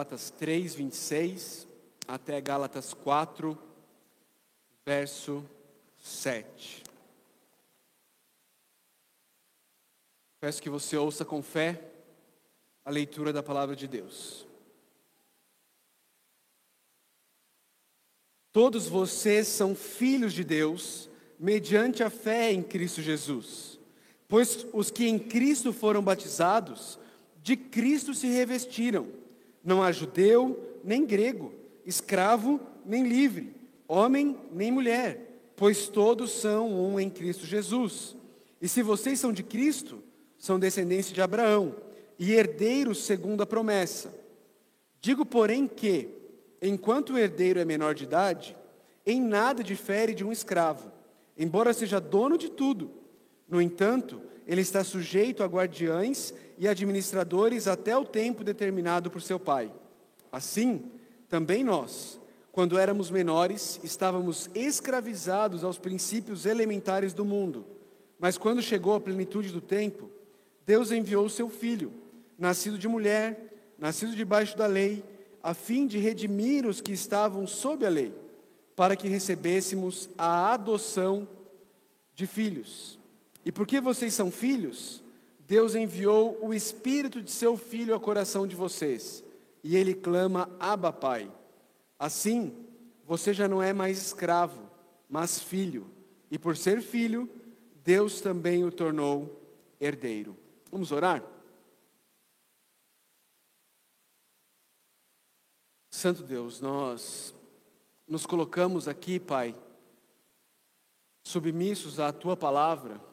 Gálatas 3, 26 até Gálatas 4, verso 7. Peço que você ouça com fé a leitura da palavra de Deus. Todos vocês são filhos de Deus mediante a fé em Cristo Jesus. Pois os que em Cristo foram batizados, de Cristo se revestiram não há judeu nem grego, escravo nem livre, homem nem mulher, pois todos são um em Cristo Jesus. E se vocês são de Cristo, são descendentes de Abraão e herdeiros segundo a promessa. Digo, porém, que, enquanto o herdeiro é menor de idade, em nada difere de um escravo, embora seja dono de tudo. No entanto, ele está sujeito a guardiães e administradores até o tempo determinado por seu pai. Assim, também nós, quando éramos menores, estávamos escravizados aos princípios elementares do mundo. Mas quando chegou a plenitude do tempo, Deus enviou o seu filho, nascido de mulher, nascido debaixo da lei, a fim de redimir os que estavam sob a lei, para que recebêssemos a adoção de filhos. E porque vocês são filhos, Deus enviou o Espírito de seu Filho ao coração de vocês, e ele clama: Abba, Pai. Assim, você já não é mais escravo, mas filho, e por ser filho, Deus também o tornou herdeiro. Vamos orar? Santo Deus, nós nos colocamos aqui, Pai, submissos à tua palavra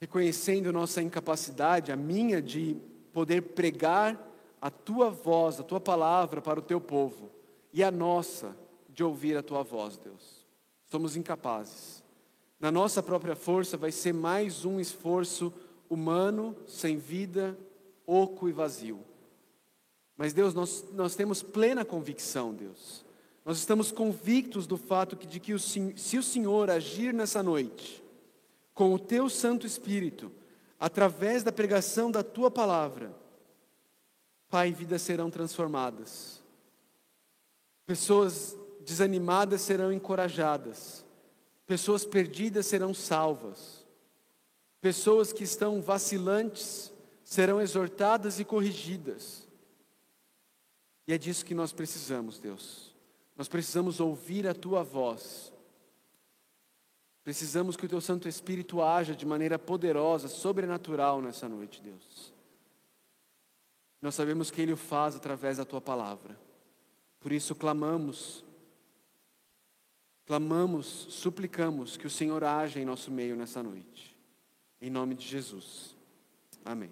reconhecendo nossa incapacidade, a minha, de poder pregar a tua voz, a tua palavra para o teu povo, e a nossa, de ouvir a tua voz, Deus. Somos incapazes. Na nossa própria força vai ser mais um esforço humano, sem vida, oco e vazio. Mas, Deus, nós, nós temos plena convicção, Deus. Nós estamos convictos do fato que, de que o, se o Senhor agir nessa noite, com o teu Santo Espírito, através da pregação da tua palavra, Pai, vidas serão transformadas. Pessoas desanimadas serão encorajadas. Pessoas perdidas serão salvas. Pessoas que estão vacilantes serão exortadas e corrigidas. E é disso que nós precisamos, Deus. Nós precisamos ouvir a tua voz. Precisamos que o teu Santo Espírito haja de maneira poderosa, sobrenatural nessa noite, Deus. Nós sabemos que Ele o faz através da tua palavra. Por isso clamamos, clamamos, suplicamos que o Senhor haja em nosso meio nessa noite. Em nome de Jesus. Amém.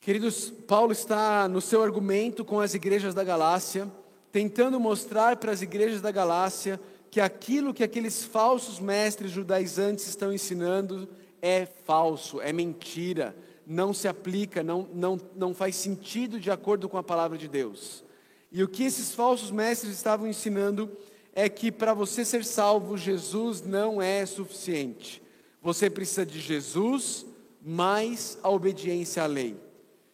Queridos, Paulo está no seu argumento com as igrejas da Galácia, tentando mostrar para as igrejas da Galácia que aquilo que aqueles falsos mestres judaizantes estão ensinando é falso, é mentira, não se aplica, não, não, não faz sentido de acordo com a palavra de Deus. E o que esses falsos mestres estavam ensinando é que para você ser salvo, Jesus não é suficiente. Você precisa de Jesus mais a obediência à lei.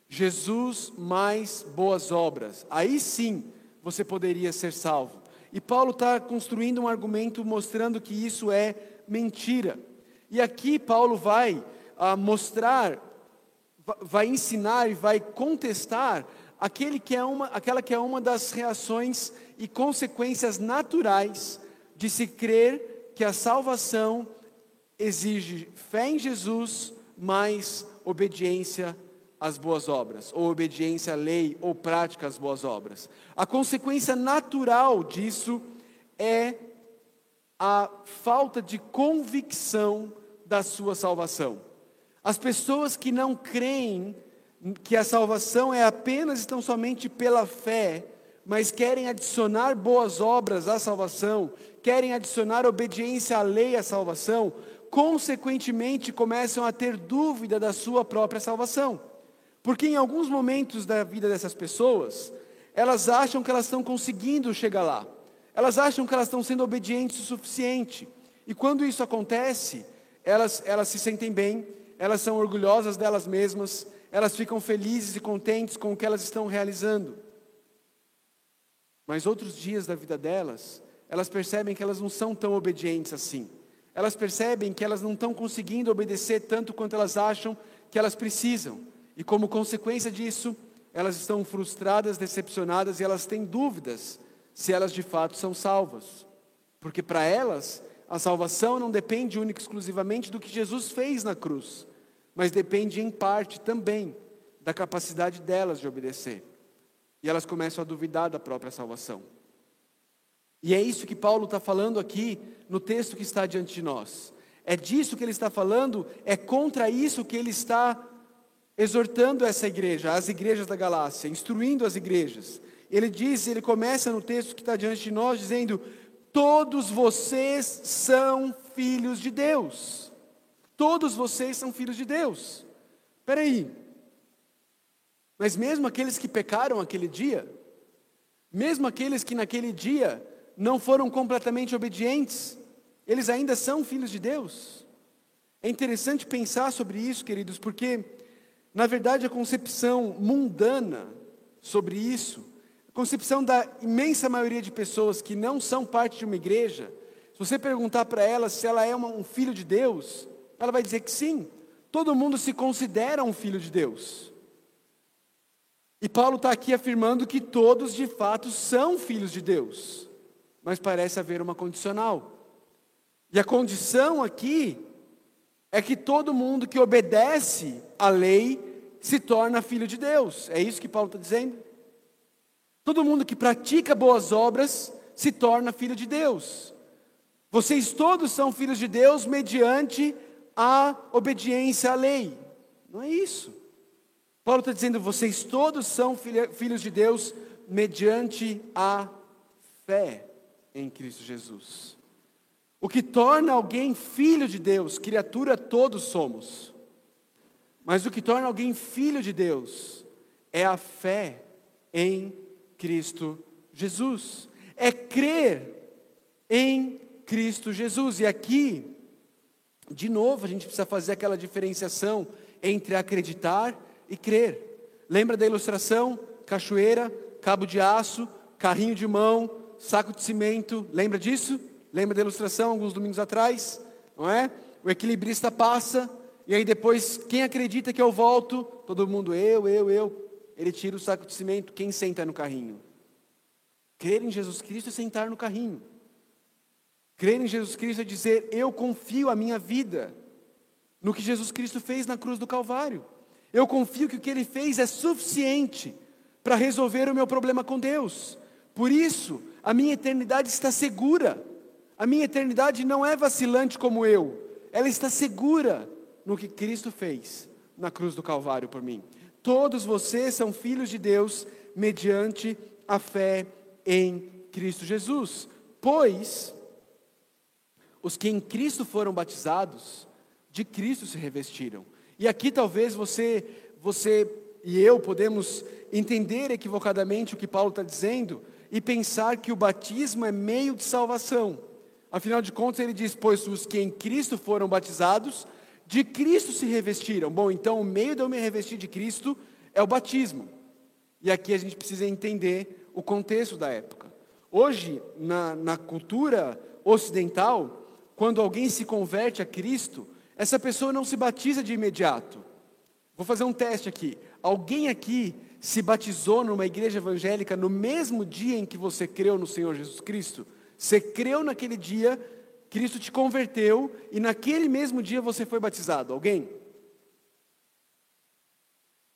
Jesus mais boas obras. Aí sim você poderia ser salvo. E Paulo está construindo um argumento mostrando que isso é mentira. E aqui Paulo vai ah, mostrar, vai ensinar e vai contestar aquele que é uma, aquela que é uma das reações e consequências naturais de se crer que a salvação exige fé em Jesus mais obediência as boas obras, ou obediência à lei, ou prática às boas obras. A consequência natural disso é a falta de convicção da sua salvação. As pessoas que não creem que a salvação é apenas estão somente pela fé, mas querem adicionar boas obras à salvação, querem adicionar obediência à lei à salvação, consequentemente começam a ter dúvida da sua própria salvação. Porque em alguns momentos da vida dessas pessoas, elas acham que elas estão conseguindo chegar lá. Elas acham que elas estão sendo obedientes o suficiente. E quando isso acontece, elas, elas se sentem bem, elas são orgulhosas delas mesmas, elas ficam felizes e contentes com o que elas estão realizando. Mas outros dias da vida delas, elas percebem que elas não são tão obedientes assim. Elas percebem que elas não estão conseguindo obedecer tanto quanto elas acham que elas precisam. E como consequência disso, elas estão frustradas, decepcionadas e elas têm dúvidas se elas de fato são salvas. Porque para elas, a salvação não depende única e exclusivamente do que Jesus fez na cruz, mas depende em parte também da capacidade delas de obedecer. E elas começam a duvidar da própria salvação. E é isso que Paulo está falando aqui no texto que está diante de nós. É disso que ele está falando, é contra isso que ele está exortando essa igreja, as igrejas da Galácia, instruindo as igrejas. Ele diz, ele começa no texto que está diante de nós, dizendo: Todos vocês são filhos de Deus. Todos vocês são filhos de Deus. Espera aí. Mas mesmo aqueles que pecaram aquele dia, mesmo aqueles que naquele dia não foram completamente obedientes, eles ainda são filhos de Deus. É interessante pensar sobre isso, queridos, porque na verdade, a concepção mundana sobre isso, a concepção da imensa maioria de pessoas que não são parte de uma igreja, se você perguntar para ela se ela é uma, um filho de Deus, ela vai dizer que sim. Todo mundo se considera um filho de Deus. E Paulo está aqui afirmando que todos de fato são filhos de Deus, mas parece haver uma condicional. E a condição aqui é que todo mundo que obedece à lei se torna filho de Deus. É isso que Paulo está dizendo? Todo mundo que pratica boas obras se torna filho de Deus. Vocês todos são filhos de Deus mediante a obediência à lei. Não é isso. Paulo está dizendo: vocês todos são filhos de Deus mediante a fé em Cristo Jesus. O que torna alguém filho de Deus, criatura todos somos. Mas o que torna alguém filho de Deus é a fé em Cristo Jesus. É crer em Cristo Jesus. E aqui, de novo, a gente precisa fazer aquela diferenciação entre acreditar e crer. Lembra da ilustração? Cachoeira, cabo de aço, carrinho de mão, saco de cimento. Lembra disso? Lembra da ilustração alguns domingos atrás? Não é? O equilibrista passa, e aí depois, quem acredita que eu volto? Todo mundo, eu, eu, eu. Ele tira o saco de cimento, quem senta no carrinho? Crer em Jesus Cristo é sentar no carrinho. Crer em Jesus Cristo é dizer, eu confio a minha vida no que Jesus Cristo fez na cruz do Calvário. Eu confio que o que ele fez é suficiente para resolver o meu problema com Deus. Por isso, a minha eternidade está segura. A minha eternidade não é vacilante como eu, ela está segura no que Cristo fez na cruz do Calvário por mim. Todos vocês são filhos de Deus mediante a fé em Cristo Jesus, pois os que em Cristo foram batizados, de Cristo se revestiram. E aqui talvez você, você e eu podemos entender equivocadamente o que Paulo está dizendo e pensar que o batismo é meio de salvação. Afinal de contas, ele diz: Pois os que em Cristo foram batizados, de Cristo se revestiram. Bom, então o meio de eu me revestir de Cristo é o batismo. E aqui a gente precisa entender o contexto da época. Hoje, na, na cultura ocidental, quando alguém se converte a Cristo, essa pessoa não se batiza de imediato. Vou fazer um teste aqui. Alguém aqui se batizou numa igreja evangélica no mesmo dia em que você creu no Senhor Jesus Cristo? Você creu naquele dia, Cristo te converteu e naquele mesmo dia você foi batizado. Alguém?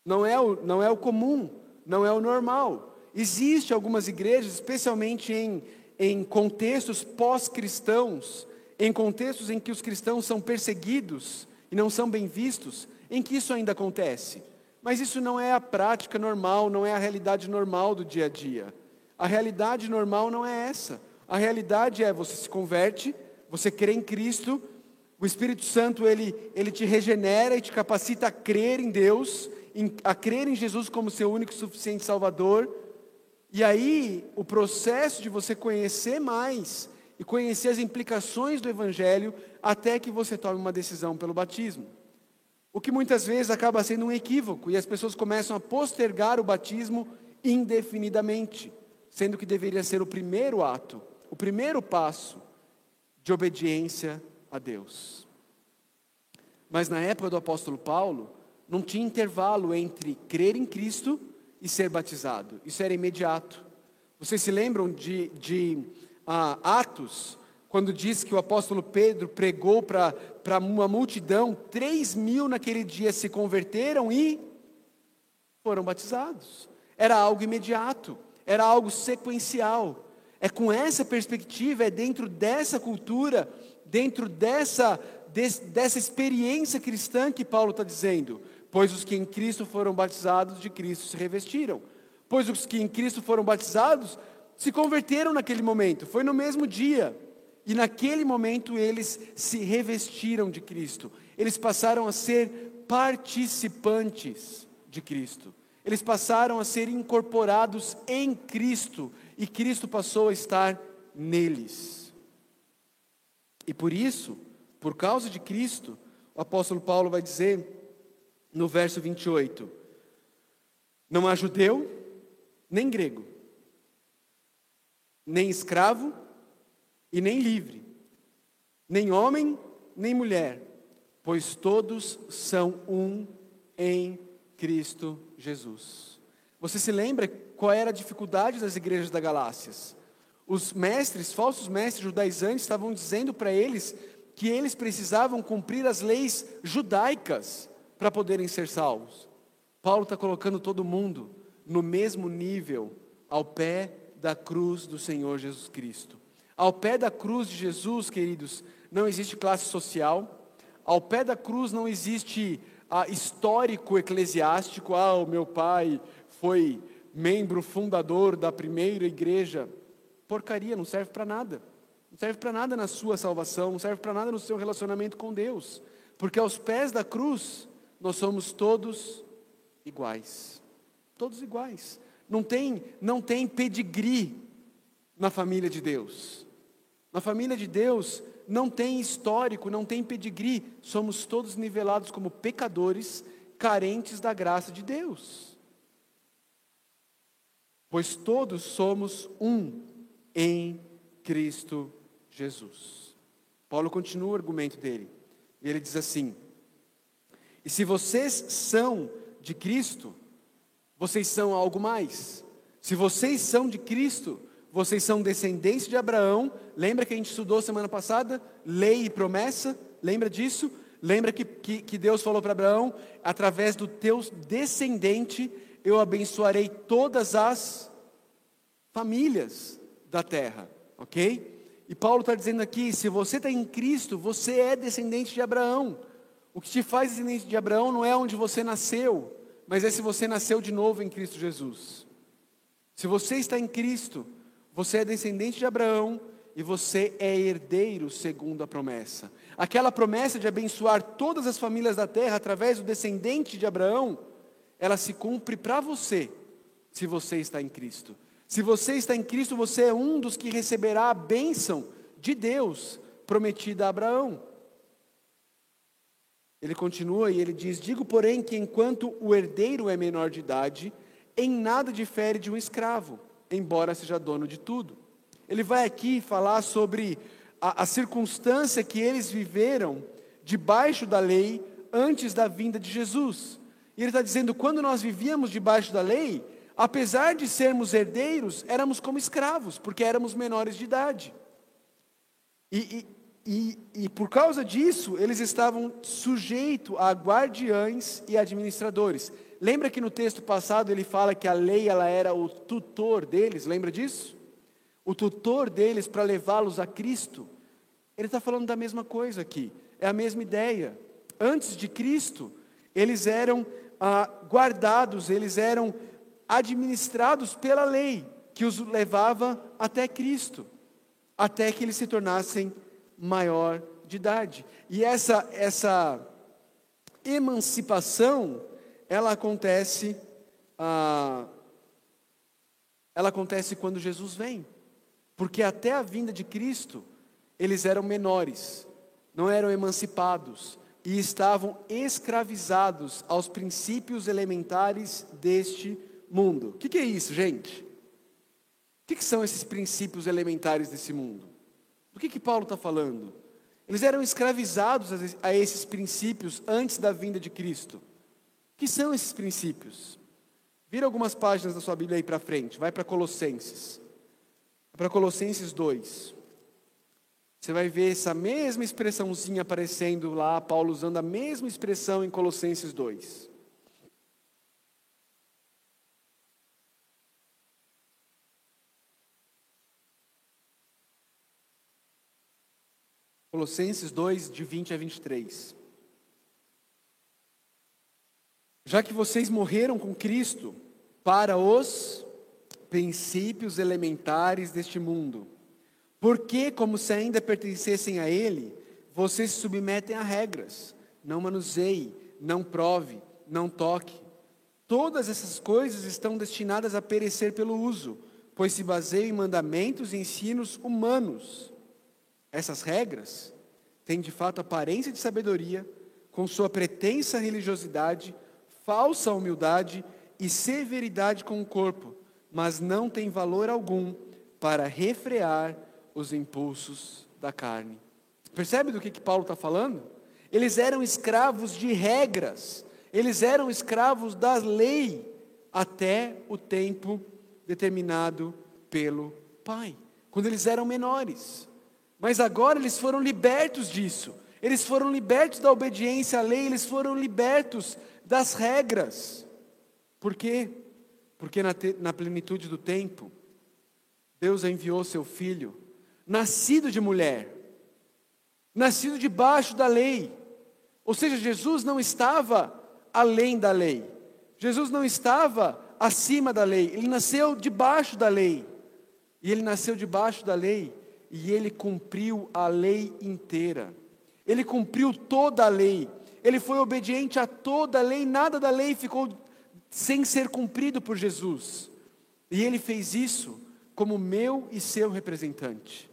Não é o, não é o comum, não é o normal. Existem algumas igrejas, especialmente em, em contextos pós-cristãos, em contextos em que os cristãos são perseguidos e não são bem vistos, em que isso ainda acontece. Mas isso não é a prática normal, não é a realidade normal do dia a dia. A realidade normal não é essa. A realidade é você se converte, você crê em Cristo, o Espírito Santo ele, ele te regenera e te capacita a crer em Deus, em, a crer em Jesus como seu único e suficiente Salvador. E aí, o processo de você conhecer mais e conhecer as implicações do Evangelho até que você tome uma decisão pelo batismo. O que muitas vezes acaba sendo um equívoco e as pessoas começam a postergar o batismo indefinidamente, sendo que deveria ser o primeiro ato, o primeiro passo de obediência a Deus. Mas na época do apóstolo Paulo, não tinha intervalo entre crer em Cristo e ser batizado, isso era imediato. Vocês se lembram de, de uh, Atos, quando diz que o apóstolo Pedro pregou para uma multidão, 3 mil naquele dia se converteram e foram batizados. Era algo imediato, era algo sequencial. É com essa perspectiva, é dentro dessa cultura, dentro dessa, des, dessa experiência cristã que Paulo está dizendo. Pois os que em Cristo foram batizados, de Cristo se revestiram. Pois os que em Cristo foram batizados se converteram naquele momento, foi no mesmo dia. E naquele momento eles se revestiram de Cristo. Eles passaram a ser participantes de Cristo. Eles passaram a ser incorporados em Cristo e Cristo passou a estar neles. E por isso, por causa de Cristo, o apóstolo Paulo vai dizer no verso 28: Não há judeu, nem grego, nem escravo e nem livre, nem homem, nem mulher, pois todos são um em Cristo Jesus. Você se lembra qual era a dificuldade das igrejas da Galácia? Os mestres, falsos mestres judaizantes, estavam dizendo para eles que eles precisavam cumprir as leis judaicas para poderem ser salvos. Paulo está colocando todo mundo no mesmo nível, ao pé da cruz do Senhor Jesus Cristo. Ao pé da cruz de Jesus, queridos, não existe classe social, ao pé da cruz não existe ah, histórico eclesiástico, ah, o meu pai foi membro fundador da primeira igreja. Porcaria, não serve para nada. Não serve para nada na sua salvação, não serve para nada no seu relacionamento com Deus. Porque aos pés da cruz, nós somos todos iguais. Todos iguais. Não tem, não tem pedigree na família de Deus. Na família de Deus não tem histórico, não tem pedigree. Somos todos nivelados como pecadores, carentes da graça de Deus. Pois todos somos um em Cristo Jesus. Paulo continua o argumento dele. Ele diz assim: E se vocês são de Cristo, vocês são algo mais. Se vocês são de Cristo, vocês são descendentes de Abraão. Lembra que a gente estudou semana passada? Lei e promessa. Lembra disso? Lembra que, que, que Deus falou para Abraão: através do teu descendente, eu abençoarei todas as famílias da terra. Ok? E Paulo está dizendo aqui: se você está em Cristo, você é descendente de Abraão. O que te faz descendente de Abraão não é onde você nasceu, mas é se você nasceu de novo em Cristo Jesus. Se você está em Cristo, você é descendente de Abraão e você é herdeiro segundo a promessa. Aquela promessa de abençoar todas as famílias da terra através do descendente de Abraão, ela se cumpre para você, se você está em Cristo. Se você está em Cristo, você é um dos que receberá a bênção de Deus prometida a Abraão. Ele continua e ele diz: Digo, porém, que enquanto o herdeiro é menor de idade, em nada difere de um escravo, embora seja dono de tudo. Ele vai aqui falar sobre a, a circunstância que eles viveram debaixo da lei antes da vinda de Jesus. E ele está dizendo: quando nós vivíamos debaixo da lei, apesar de sermos herdeiros, éramos como escravos, porque éramos menores de idade. E, e, e, por causa disso, eles estavam sujeitos a guardiães e administradores. Lembra que no texto passado ele fala que a lei ela era o tutor deles? Lembra disso? O tutor deles para levá-los a Cristo. Ele está falando da mesma coisa aqui. É a mesma ideia. Antes de Cristo, eles eram ah, guardados, eles eram administrados pela lei que os levava até Cristo, até que eles se tornassem maior de idade. E essa, essa emancipação, ela acontece, ah, ela acontece quando Jesus vem. Porque até a vinda de Cristo, eles eram menores, não eram emancipados, e estavam escravizados aos princípios elementares deste mundo. O que, que, é isso, gente? O que, que, são esses princípios elementares desse mundo? Do que, que Paulo está falando? Eles eram escravizados a esses princípios antes da vinda de Cristo. Que são esses princípios? Vira algumas páginas da sua Bíblia aí para frente, vai para Colossenses. Para Colossenses 2. Você vai ver essa mesma expressãozinha aparecendo lá, Paulo usando a mesma expressão em Colossenses 2. Colossenses 2, de 20 a 23. Já que vocês morreram com Cristo para os princípios elementares deste mundo, porque, como se ainda pertencessem a Ele, vocês se submetem a regras. Não manuseie, não prove, não toque. Todas essas coisas estão destinadas a perecer pelo uso, pois se baseiam em mandamentos e ensinos humanos. Essas regras têm de fato aparência de sabedoria, com sua pretensa religiosidade, falsa humildade e severidade com o corpo, mas não têm valor algum para refrear os impulsos da carne. Percebe do que, que Paulo está falando? Eles eram escravos de regras, eles eram escravos da lei até o tempo determinado pelo Pai, quando eles eram menores. Mas agora eles foram libertos disso. Eles foram libertos da obediência à lei, eles foram libertos das regras. Por quê? Porque na, te, na plenitude do tempo, Deus enviou seu filho, nascido de mulher, nascido debaixo da lei. Ou seja, Jesus não estava além da lei. Jesus não estava acima da lei. Ele nasceu debaixo da lei. E ele nasceu debaixo da lei e ele cumpriu a lei inteira. Ele cumpriu toda a lei. Ele foi obediente a toda a lei, nada da lei ficou sem ser cumprido por Jesus. E ele fez isso como meu e seu representante.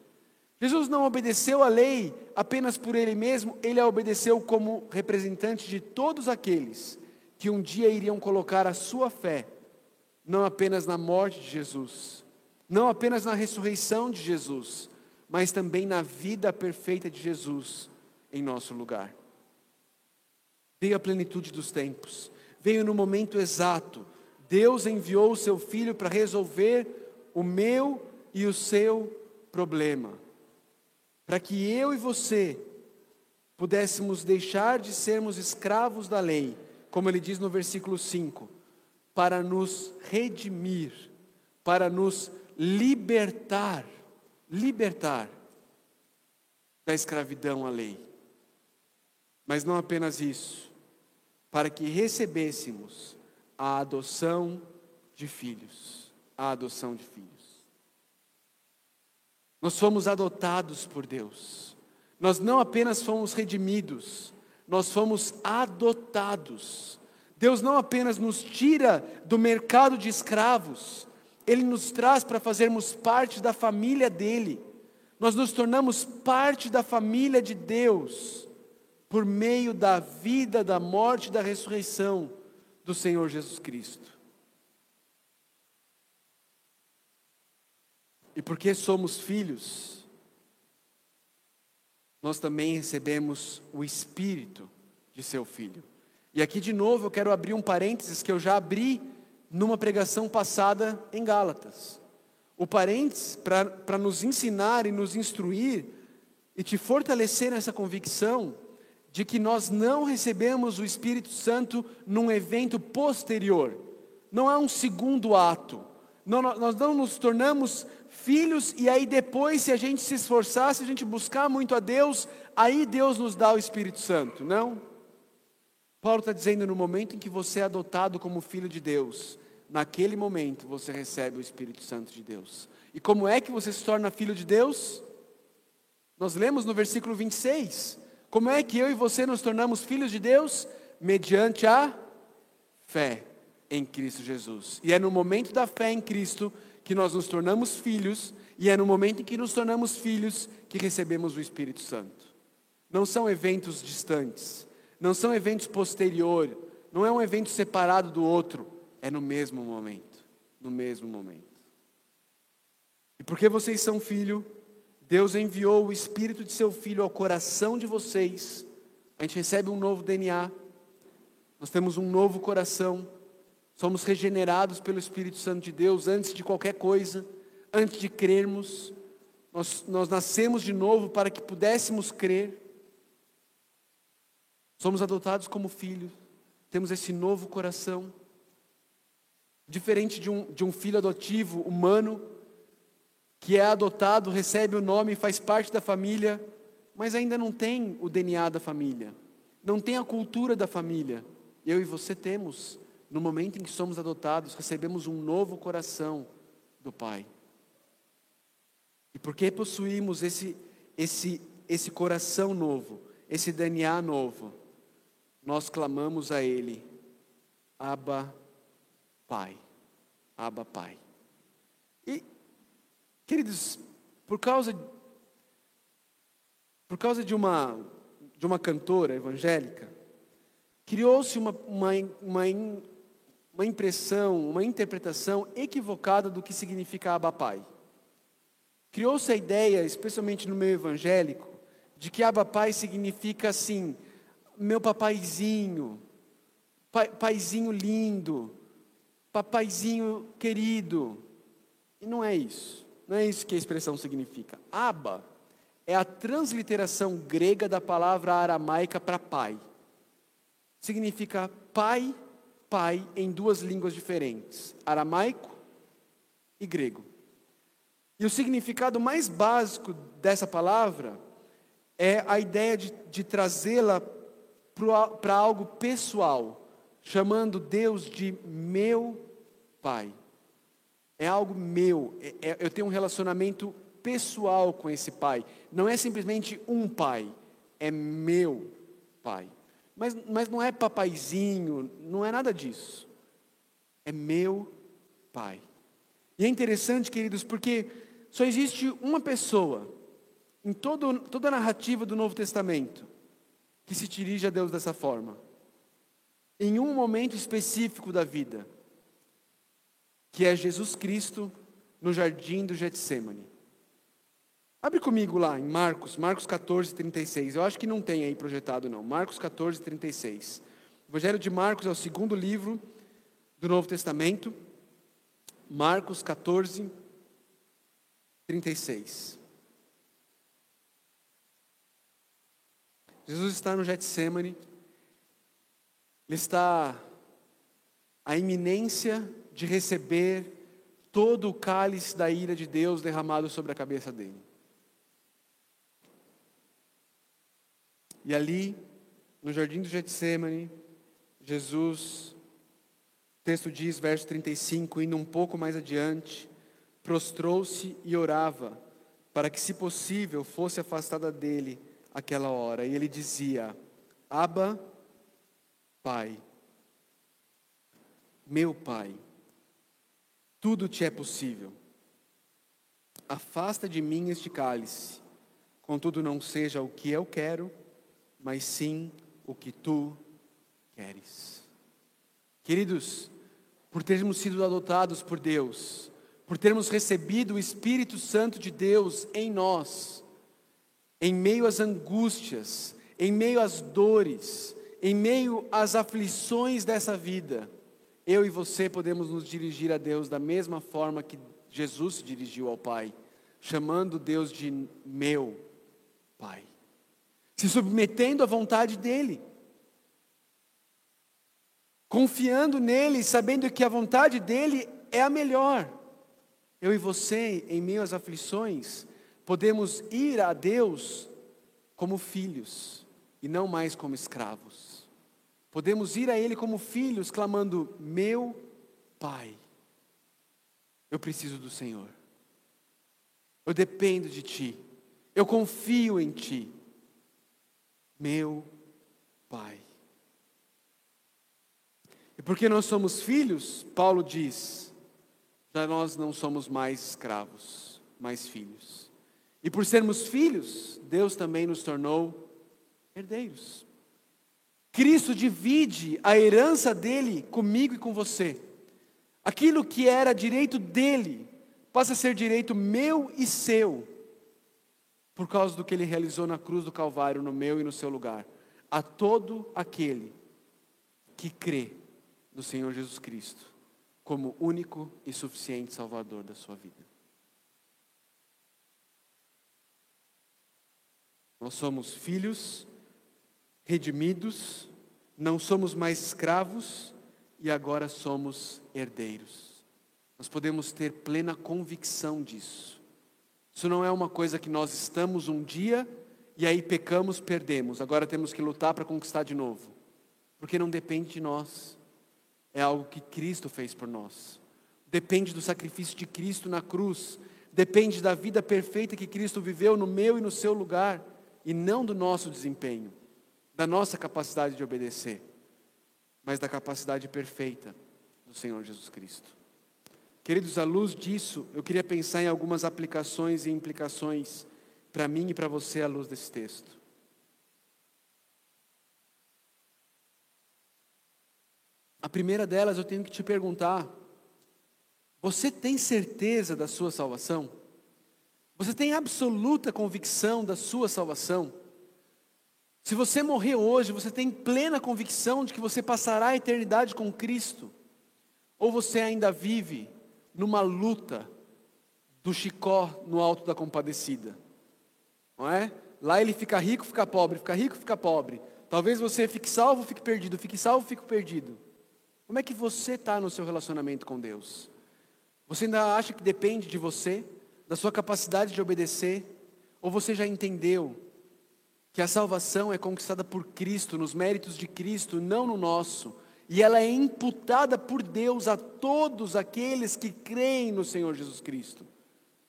Jesus não obedeceu à lei apenas por ele mesmo, ele a obedeceu como representante de todos aqueles que um dia iriam colocar a sua fé, não apenas na morte de Jesus, não apenas na ressurreição de Jesus, mas também na vida perfeita de Jesus em nosso lugar. Veio a plenitude dos tempos, veio no momento exato. Deus enviou o seu filho para resolver o meu e o seu problema, para que eu e você pudéssemos deixar de sermos escravos da lei, como ele diz no versículo 5, para nos redimir, para nos libertar libertar da escravidão à lei. Mas não apenas isso, para que recebêssemos a adoção de filhos, a adoção de filhos. Nós fomos adotados por Deus. Nós não apenas fomos redimidos, nós fomos adotados. Deus não apenas nos tira do mercado de escravos, ele nos traz para fazermos parte da família dele. Nós nos tornamos parte da família de Deus por meio da vida, da morte e da ressurreição do Senhor Jesus Cristo. E porque somos filhos, nós também recebemos o Espírito de seu Filho. E aqui de novo eu quero abrir um parênteses que eu já abri numa pregação passada em Gálatas. O parênteses, para nos ensinar e nos instruir e te fortalecer nessa convicção de que nós não recebemos o Espírito Santo num evento posterior, não é um segundo ato. Não, nós não nos tornamos filhos e aí depois, se a gente se esforçar, se a gente buscar muito a Deus, aí Deus nos dá o Espírito Santo. Não. Paulo está dizendo no momento em que você é adotado como filho de Deus, naquele momento você recebe o Espírito Santo de Deus. E como é que você se torna filho de Deus? Nós lemos no versículo 26. Como é que eu e você nos tornamos filhos de Deus? Mediante a fé em Cristo Jesus. E é no momento da fé em Cristo que nós nos tornamos filhos, e é no momento em que nos tornamos filhos que recebemos o Espírito Santo. Não são eventos distantes, não são eventos posteriores, não é um evento separado do outro, é no mesmo momento, no mesmo momento. E porque vocês são filho, Deus enviou o espírito de seu filho ao coração de vocês. A gente recebe um novo DNA. Nós temos um novo coração. Somos regenerados pelo Espírito Santo de Deus antes de qualquer coisa, antes de crermos. Nós, nós nascemos de novo para que pudéssemos crer. Somos adotados como filhos, temos esse novo coração. Diferente de um, de um filho adotivo humano, que é adotado, recebe o nome, faz parte da família, mas ainda não tem o DNA da família, não tem a cultura da família. Eu e você temos, no momento em que somos adotados, recebemos um novo coração do Pai. E porque possuímos esse, esse, esse coração novo, esse DNA novo, nós clamamos a Ele, Abba, Pai. Abba, Pai. E, queridos, por causa, por causa de, uma, de uma cantora evangélica, criou-se uma, uma, uma, uma impressão, uma interpretação equivocada do que significa Abba, Pai. Criou-se a ideia, especialmente no meio evangélico, de que Abba Pai significa assim, meu papaizinho, pai, paizinho lindo, papaizinho querido. E não é isso. Não é isso que a expressão significa. Aba é a transliteração grega da palavra aramaica para pai. Significa pai, pai em duas línguas diferentes: aramaico e grego. E o significado mais básico dessa palavra é a ideia de, de trazê-la para algo pessoal, chamando Deus de meu Pai. É algo meu, é, é, eu tenho um relacionamento pessoal com esse Pai. Não é simplesmente um Pai, é meu Pai. Mas, mas não é papaizinho, não é nada disso. É meu Pai. E é interessante, queridos, porque só existe uma pessoa em todo, toda a narrativa do Novo Testamento que se dirige a Deus dessa forma. Em um momento específico da vida, que é Jesus Cristo no jardim do Getsemane. Abre comigo lá em Marcos, Marcos 14, 36. Eu acho que não tem aí projetado, não. Marcos 14, 36. O Evangelho de Marcos é o segundo livro do Novo Testamento. Marcos 14, 36. Jesus está no Getsemane, ele está à iminência de receber todo o cálice da ira de Deus derramado sobre a cabeça dele. E ali, no jardim do Getsemane, Jesus, o texto diz, verso 35, indo um pouco mais adiante, prostrou-se e orava, para que, se possível, fosse afastada dele aquela hora. E ele dizia: Aba, Pai, meu Pai, tudo te é possível. Afasta de mim este cálice, contudo não seja o que eu quero, mas sim o que tu queres. Queridos, por termos sido adotados por Deus, por termos recebido o Espírito Santo de Deus em nós, em meio às angústias, em meio às dores, em meio às aflições dessa vida, eu e você podemos nos dirigir a Deus da mesma forma que Jesus se dirigiu ao Pai, chamando Deus de meu Pai, se submetendo à vontade dEle, confiando nele, sabendo que a vontade dEle é a melhor. Eu e você, em meio às aflições, podemos ir a Deus como filhos e não mais como escravos. Podemos ir a Ele como filhos, clamando: Meu Pai, eu preciso do Senhor, eu dependo de Ti, eu confio em Ti, meu Pai. E porque nós somos filhos, Paulo diz, já nós não somos mais escravos, mais filhos. E por sermos filhos, Deus também nos tornou herdeiros. Cristo divide a herança dele comigo e com você. Aquilo que era direito dele passa a ser direito meu e seu, por causa do que ele realizou na cruz do Calvário, no meu e no seu lugar. A todo aquele que crê no Senhor Jesus Cristo como único e suficiente Salvador da sua vida. Nós somos filhos redimidos, não somos mais escravos e agora somos herdeiros. Nós podemos ter plena convicção disso. Isso não é uma coisa que nós estamos um dia e aí pecamos, perdemos. Agora temos que lutar para conquistar de novo. Porque não depende de nós. É algo que Cristo fez por nós. Depende do sacrifício de Cristo na cruz. Depende da vida perfeita que Cristo viveu no meu e no seu lugar. E não do nosso desempenho da nossa capacidade de obedecer, mas da capacidade perfeita do Senhor Jesus Cristo. Queridos, à luz disso, eu queria pensar em algumas aplicações e implicações para mim e para você à luz desse texto. A primeira delas eu tenho que te perguntar: você tem certeza da sua salvação? Você tem absoluta convicção da sua salvação? Se você morrer hoje, você tem plena convicção de que você passará a eternidade com Cristo? Ou você ainda vive numa luta do Chicó no alto da compadecida? Não é? Lá ele fica rico, fica pobre, fica rico, fica pobre. Talvez você fique salvo, fique perdido, fique salvo, fique perdido. Como é que você está no seu relacionamento com Deus? Você ainda acha que depende de você, da sua capacidade de obedecer? Ou você já entendeu que a salvação é conquistada por Cristo, nos méritos de Cristo, não no nosso, e ela é imputada por Deus a todos aqueles que creem no Senhor Jesus Cristo.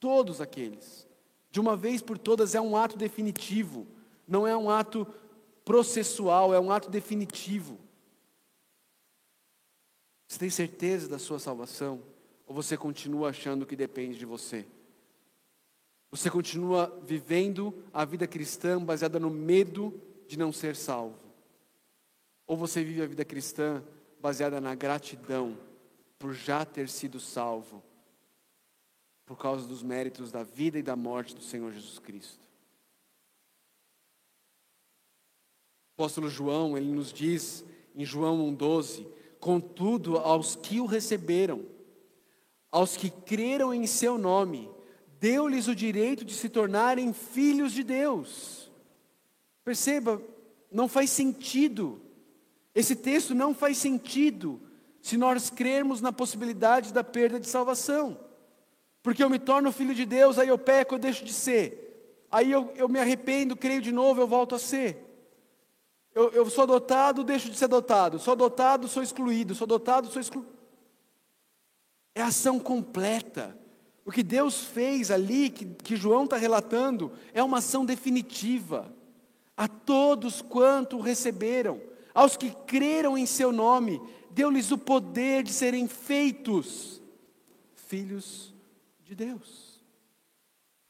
Todos aqueles. De uma vez por todas é um ato definitivo, não é um ato processual, é um ato definitivo. Você tem certeza da sua salvação? Ou você continua achando que depende de você? Você continua vivendo a vida cristã baseada no medo de não ser salvo? Ou você vive a vida cristã baseada na gratidão por já ter sido salvo, por causa dos méritos da vida e da morte do Senhor Jesus Cristo? O apóstolo João, ele nos diz em João 1,12: Contudo, aos que o receberam, aos que creram em seu nome, deu-lhes o direito de se tornarem filhos de Deus. Perceba, não faz sentido. Esse texto não faz sentido se nós crermos na possibilidade da perda de salvação. Porque eu me torno filho de Deus, aí eu peco, eu deixo de ser. Aí eu, eu me arrependo, creio de novo, eu volto a ser. Eu, eu sou adotado, deixo de ser adotado. Sou adotado, sou excluído. Sou adotado, sou excluído. É ação completa. O que Deus fez ali, que, que João está relatando, é uma ação definitiva. A todos quanto receberam, aos que creram em seu nome, deu-lhes o poder de serem feitos filhos de Deus.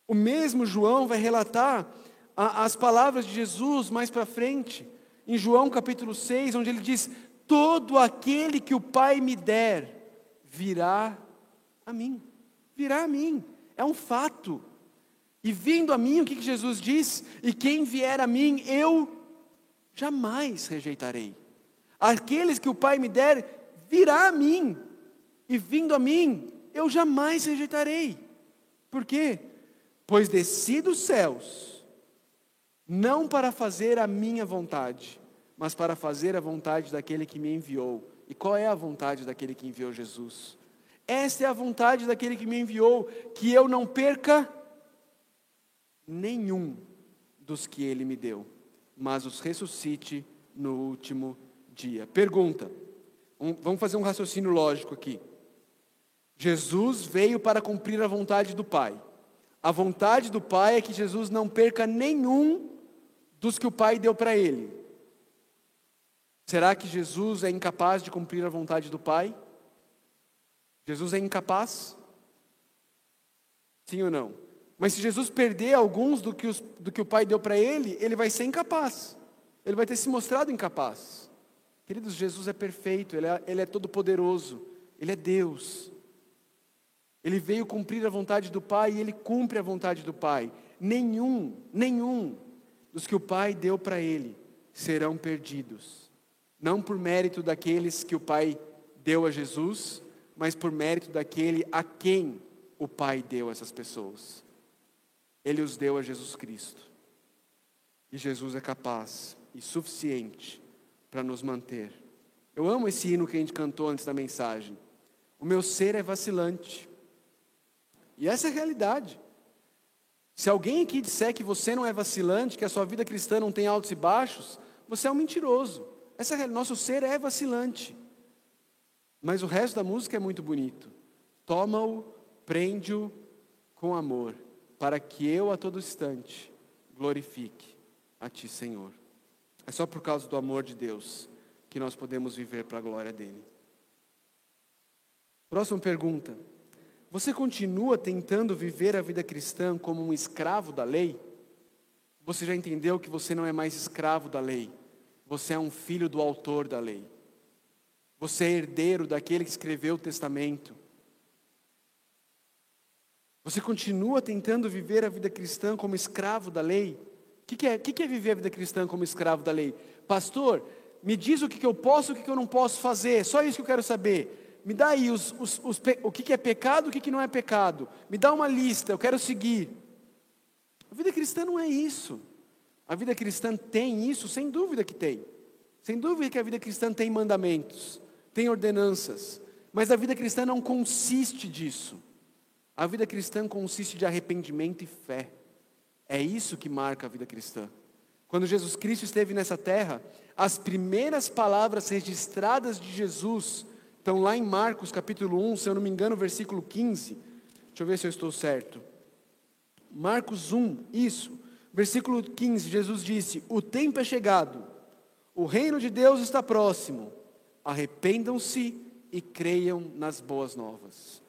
O mesmo João vai relatar a, as palavras de Jesus mais para frente, em João capítulo 6, onde ele diz: Todo aquele que o Pai me der virá a mim virá a mim, é um fato. E vindo a mim, o que Jesus diz? E quem vier a mim, eu jamais rejeitarei. Aqueles que o Pai me der, virá a mim. E vindo a mim, eu jamais rejeitarei. Por quê? Pois desci dos céus, não para fazer a minha vontade, mas para fazer a vontade daquele que me enviou. E qual é a vontade daquele que enviou Jesus? Esta é a vontade daquele que me enviou, que eu não perca nenhum dos que ele me deu, mas os ressuscite no último dia. Pergunta: vamos fazer um raciocínio lógico aqui. Jesus veio para cumprir a vontade do Pai. A vontade do Pai é que Jesus não perca nenhum dos que o Pai deu para ele. Será que Jesus é incapaz de cumprir a vontade do Pai? Jesus é incapaz? Sim ou não? Mas se Jesus perder alguns do que, os, do que o Pai deu para ele, ele vai ser incapaz. Ele vai ter se mostrado incapaz. Queridos, Jesus é perfeito, Ele é, ele é todo-poderoso, Ele é Deus. Ele veio cumprir a vontade do Pai e Ele cumpre a vontade do Pai. Nenhum, nenhum dos que o Pai deu para Ele serão perdidos. Não por mérito daqueles que o Pai deu a Jesus, mas por mérito daquele a quem o Pai deu essas pessoas. Ele os deu a Jesus Cristo. E Jesus é capaz e suficiente para nos manter. Eu amo esse hino que a gente cantou antes da mensagem. O meu ser é vacilante. E essa é a realidade. Se alguém aqui disser que você não é vacilante, que a sua vida cristã não tem altos e baixos, você é um mentiroso. Essa é, nosso ser é vacilante. Mas o resto da música é muito bonito. Toma-o, prende-o com amor, para que eu a todo instante glorifique a ti, Senhor. É só por causa do amor de Deus que nós podemos viver para a glória dele. Próxima pergunta. Você continua tentando viver a vida cristã como um escravo da lei? Você já entendeu que você não é mais escravo da lei, você é um filho do autor da lei. Você é herdeiro daquele que escreveu o testamento. Você continua tentando viver a vida cristã como escravo da lei? O que, que, é, que, que é viver a vida cristã como escravo da lei? Pastor, me diz o que, que eu posso e o que, que eu não posso fazer, só isso que eu quero saber. Me dá aí os, os, os, o que, que é pecado e o que, que não é pecado. Me dá uma lista, eu quero seguir. A vida cristã não é isso. A vida cristã tem isso? Sem dúvida que tem. Sem dúvida que a vida cristã tem mandamentos, tem ordenanças. Mas a vida cristã não consiste disso. A vida cristã consiste de arrependimento e fé. É isso que marca a vida cristã. Quando Jesus Cristo esteve nessa terra, as primeiras palavras registradas de Jesus estão lá em Marcos capítulo 1, se eu não me engano, versículo 15. Deixa eu ver se eu estou certo. Marcos 1, isso. Versículo 15, Jesus disse: O tempo é chegado, o reino de Deus está próximo, arrependam-se e creiam nas boas novas.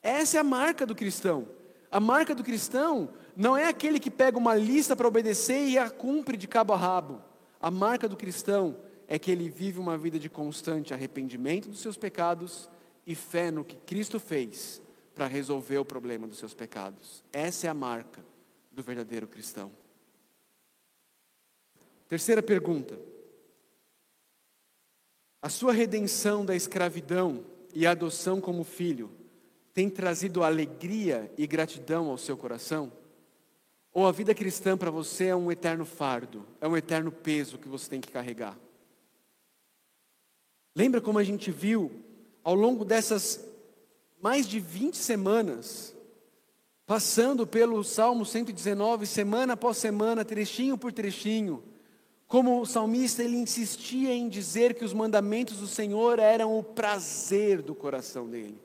Essa é a marca do cristão. A marca do cristão não é aquele que pega uma lista para obedecer e a cumpre de cabo a rabo. A marca do cristão é que ele vive uma vida de constante arrependimento dos seus pecados e fé no que Cristo fez para resolver o problema dos seus pecados. Essa é a marca do verdadeiro cristão. Terceira pergunta. A sua redenção da escravidão e a adoção como filho tem trazido alegria e gratidão ao seu coração? Ou a vida cristã para você é um eterno fardo, é um eterno peso que você tem que carregar? Lembra como a gente viu ao longo dessas mais de 20 semanas, passando pelo Salmo 119, semana após semana, trechinho por trechinho, como o salmista, ele insistia em dizer que os mandamentos do Senhor eram o prazer do coração dele,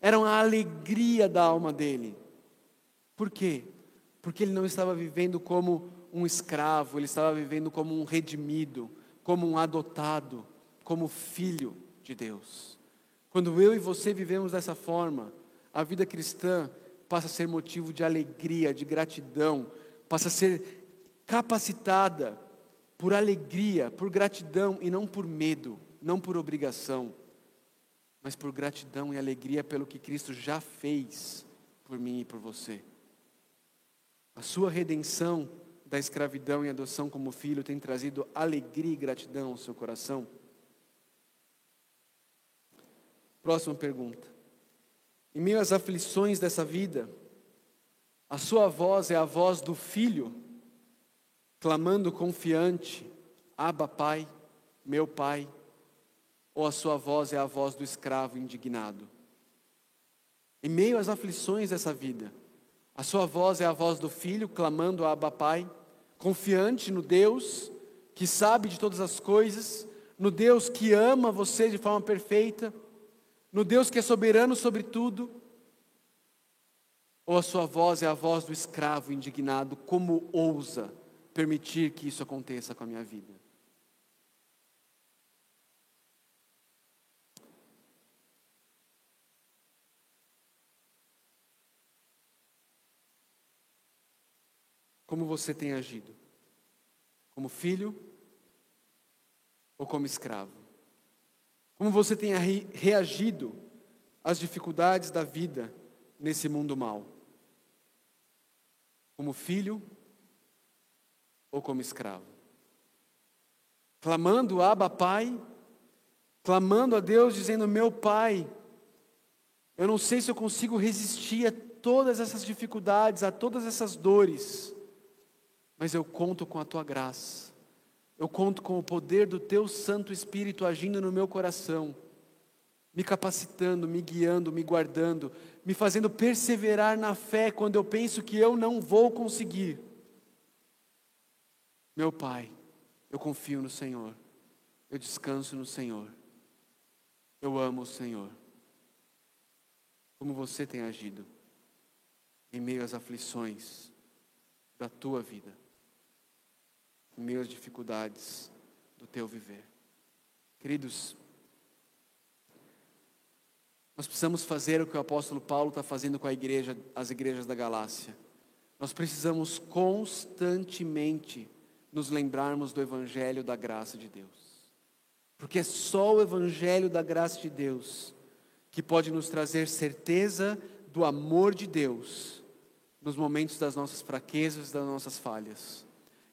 eram a alegria da alma dele. Por quê? Porque ele não estava vivendo como um escravo, ele estava vivendo como um redimido, como um adotado, como filho de Deus. Quando eu e você vivemos dessa forma, a vida cristã passa a ser motivo de alegria, de gratidão, passa a ser capacitada por alegria, por gratidão e não por medo, não por obrigação, mas por gratidão e alegria pelo que Cristo já fez por mim e por você. A sua redenção da escravidão e adoção como filho tem trazido alegria e gratidão ao seu coração? Próxima pergunta. Em meio às aflições dessa vida, a sua voz é a voz do filho clamando confiante: Abba, Pai, meu Pai, ou a sua voz é a voz do escravo indignado? Em meio às aflições dessa vida, a sua voz é a voz do filho clamando Abba, Pai, confiante no Deus que sabe de todas as coisas, no Deus que ama você de forma perfeita, no Deus que é soberano sobre tudo, ou a sua voz é a voz do escravo indignado, como ousa permitir que isso aconteça com a minha vida. Como você tem agido? Como filho ou como escravo? Como você tem reagido às dificuldades da vida nesse mundo mal? Como filho ou como escravo? Clamando, Abba, Pai, clamando a Deus, dizendo: Meu Pai, eu não sei se eu consigo resistir a todas essas dificuldades, a todas essas dores, mas eu conto com a tua graça, eu conto com o poder do teu Santo Espírito agindo no meu coração, me capacitando, me guiando, me guardando, me fazendo perseverar na fé quando eu penso que eu não vou conseguir. Meu Pai, eu confio no Senhor, eu descanso no Senhor, eu amo o Senhor. Como você tem agido em meio às aflições da tua vida, em meio às dificuldades do teu viver. Queridos, nós precisamos fazer o que o apóstolo Paulo está fazendo com a igreja, as igrejas da Galácia. Nós precisamos constantemente nos lembrarmos do Evangelho da graça de Deus. Porque é só o Evangelho da graça de Deus que pode nos trazer certeza do amor de Deus nos momentos das nossas fraquezas, das nossas falhas.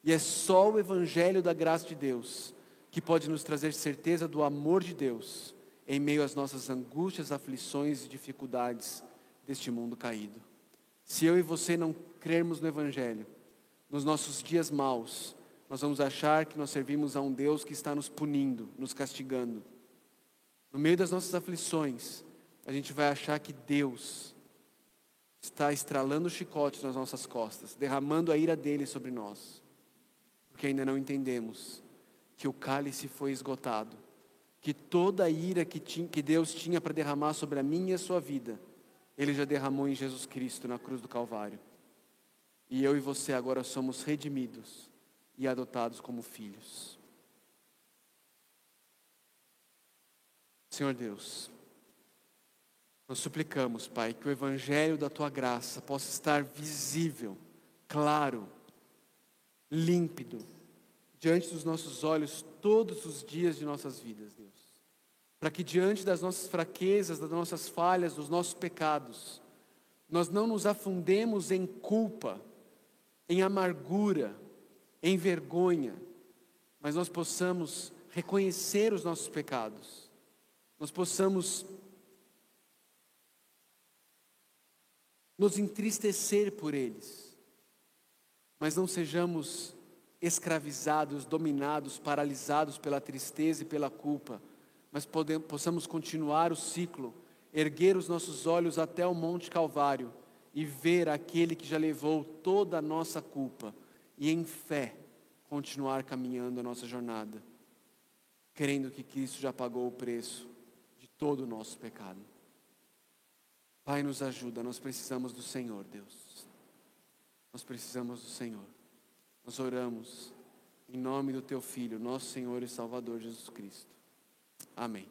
E é só o Evangelho da graça de Deus que pode nos trazer certeza do amor de Deus em meio às nossas angústias, aflições e dificuldades deste mundo caído. Se eu e você não crermos no Evangelho, nos nossos dias maus, nós vamos achar que nós servimos a um Deus que está nos punindo, nos castigando. No meio das nossas aflições, a gente vai achar que Deus está estralando chicotes nas nossas costas, derramando a ira dele sobre nós, porque ainda não entendemos que o cálice foi esgotado que toda a ira que, tinha, que Deus tinha para derramar sobre a minha e a sua vida, Ele já derramou em Jesus Cristo na cruz do Calvário. E eu e você agora somos redimidos e adotados como filhos. Senhor Deus, nós suplicamos, Pai, que o Evangelho da Tua graça possa estar visível, claro, límpido, diante dos nossos olhos todos os dias de nossas vidas, Deus para que diante das nossas fraquezas, das nossas falhas, dos nossos pecados, nós não nos afundemos em culpa, em amargura, em vergonha, mas nós possamos reconhecer os nossos pecados, nós possamos nos entristecer por eles, mas não sejamos escravizados, dominados, paralisados pela tristeza e pela culpa mas podemos, possamos continuar o ciclo, erguer os nossos olhos até o Monte Calvário e ver aquele que já levou toda a nossa culpa e em fé continuar caminhando a nossa jornada, crendo que Cristo já pagou o preço de todo o nosso pecado. Pai, nos ajuda, nós precisamos do Senhor, Deus. Nós precisamos do Senhor. Nós oramos em nome do Teu Filho, nosso Senhor e Salvador Jesus Cristo. Amém.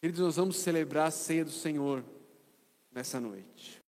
Queridos, nós vamos celebrar a ceia do Senhor nessa noite.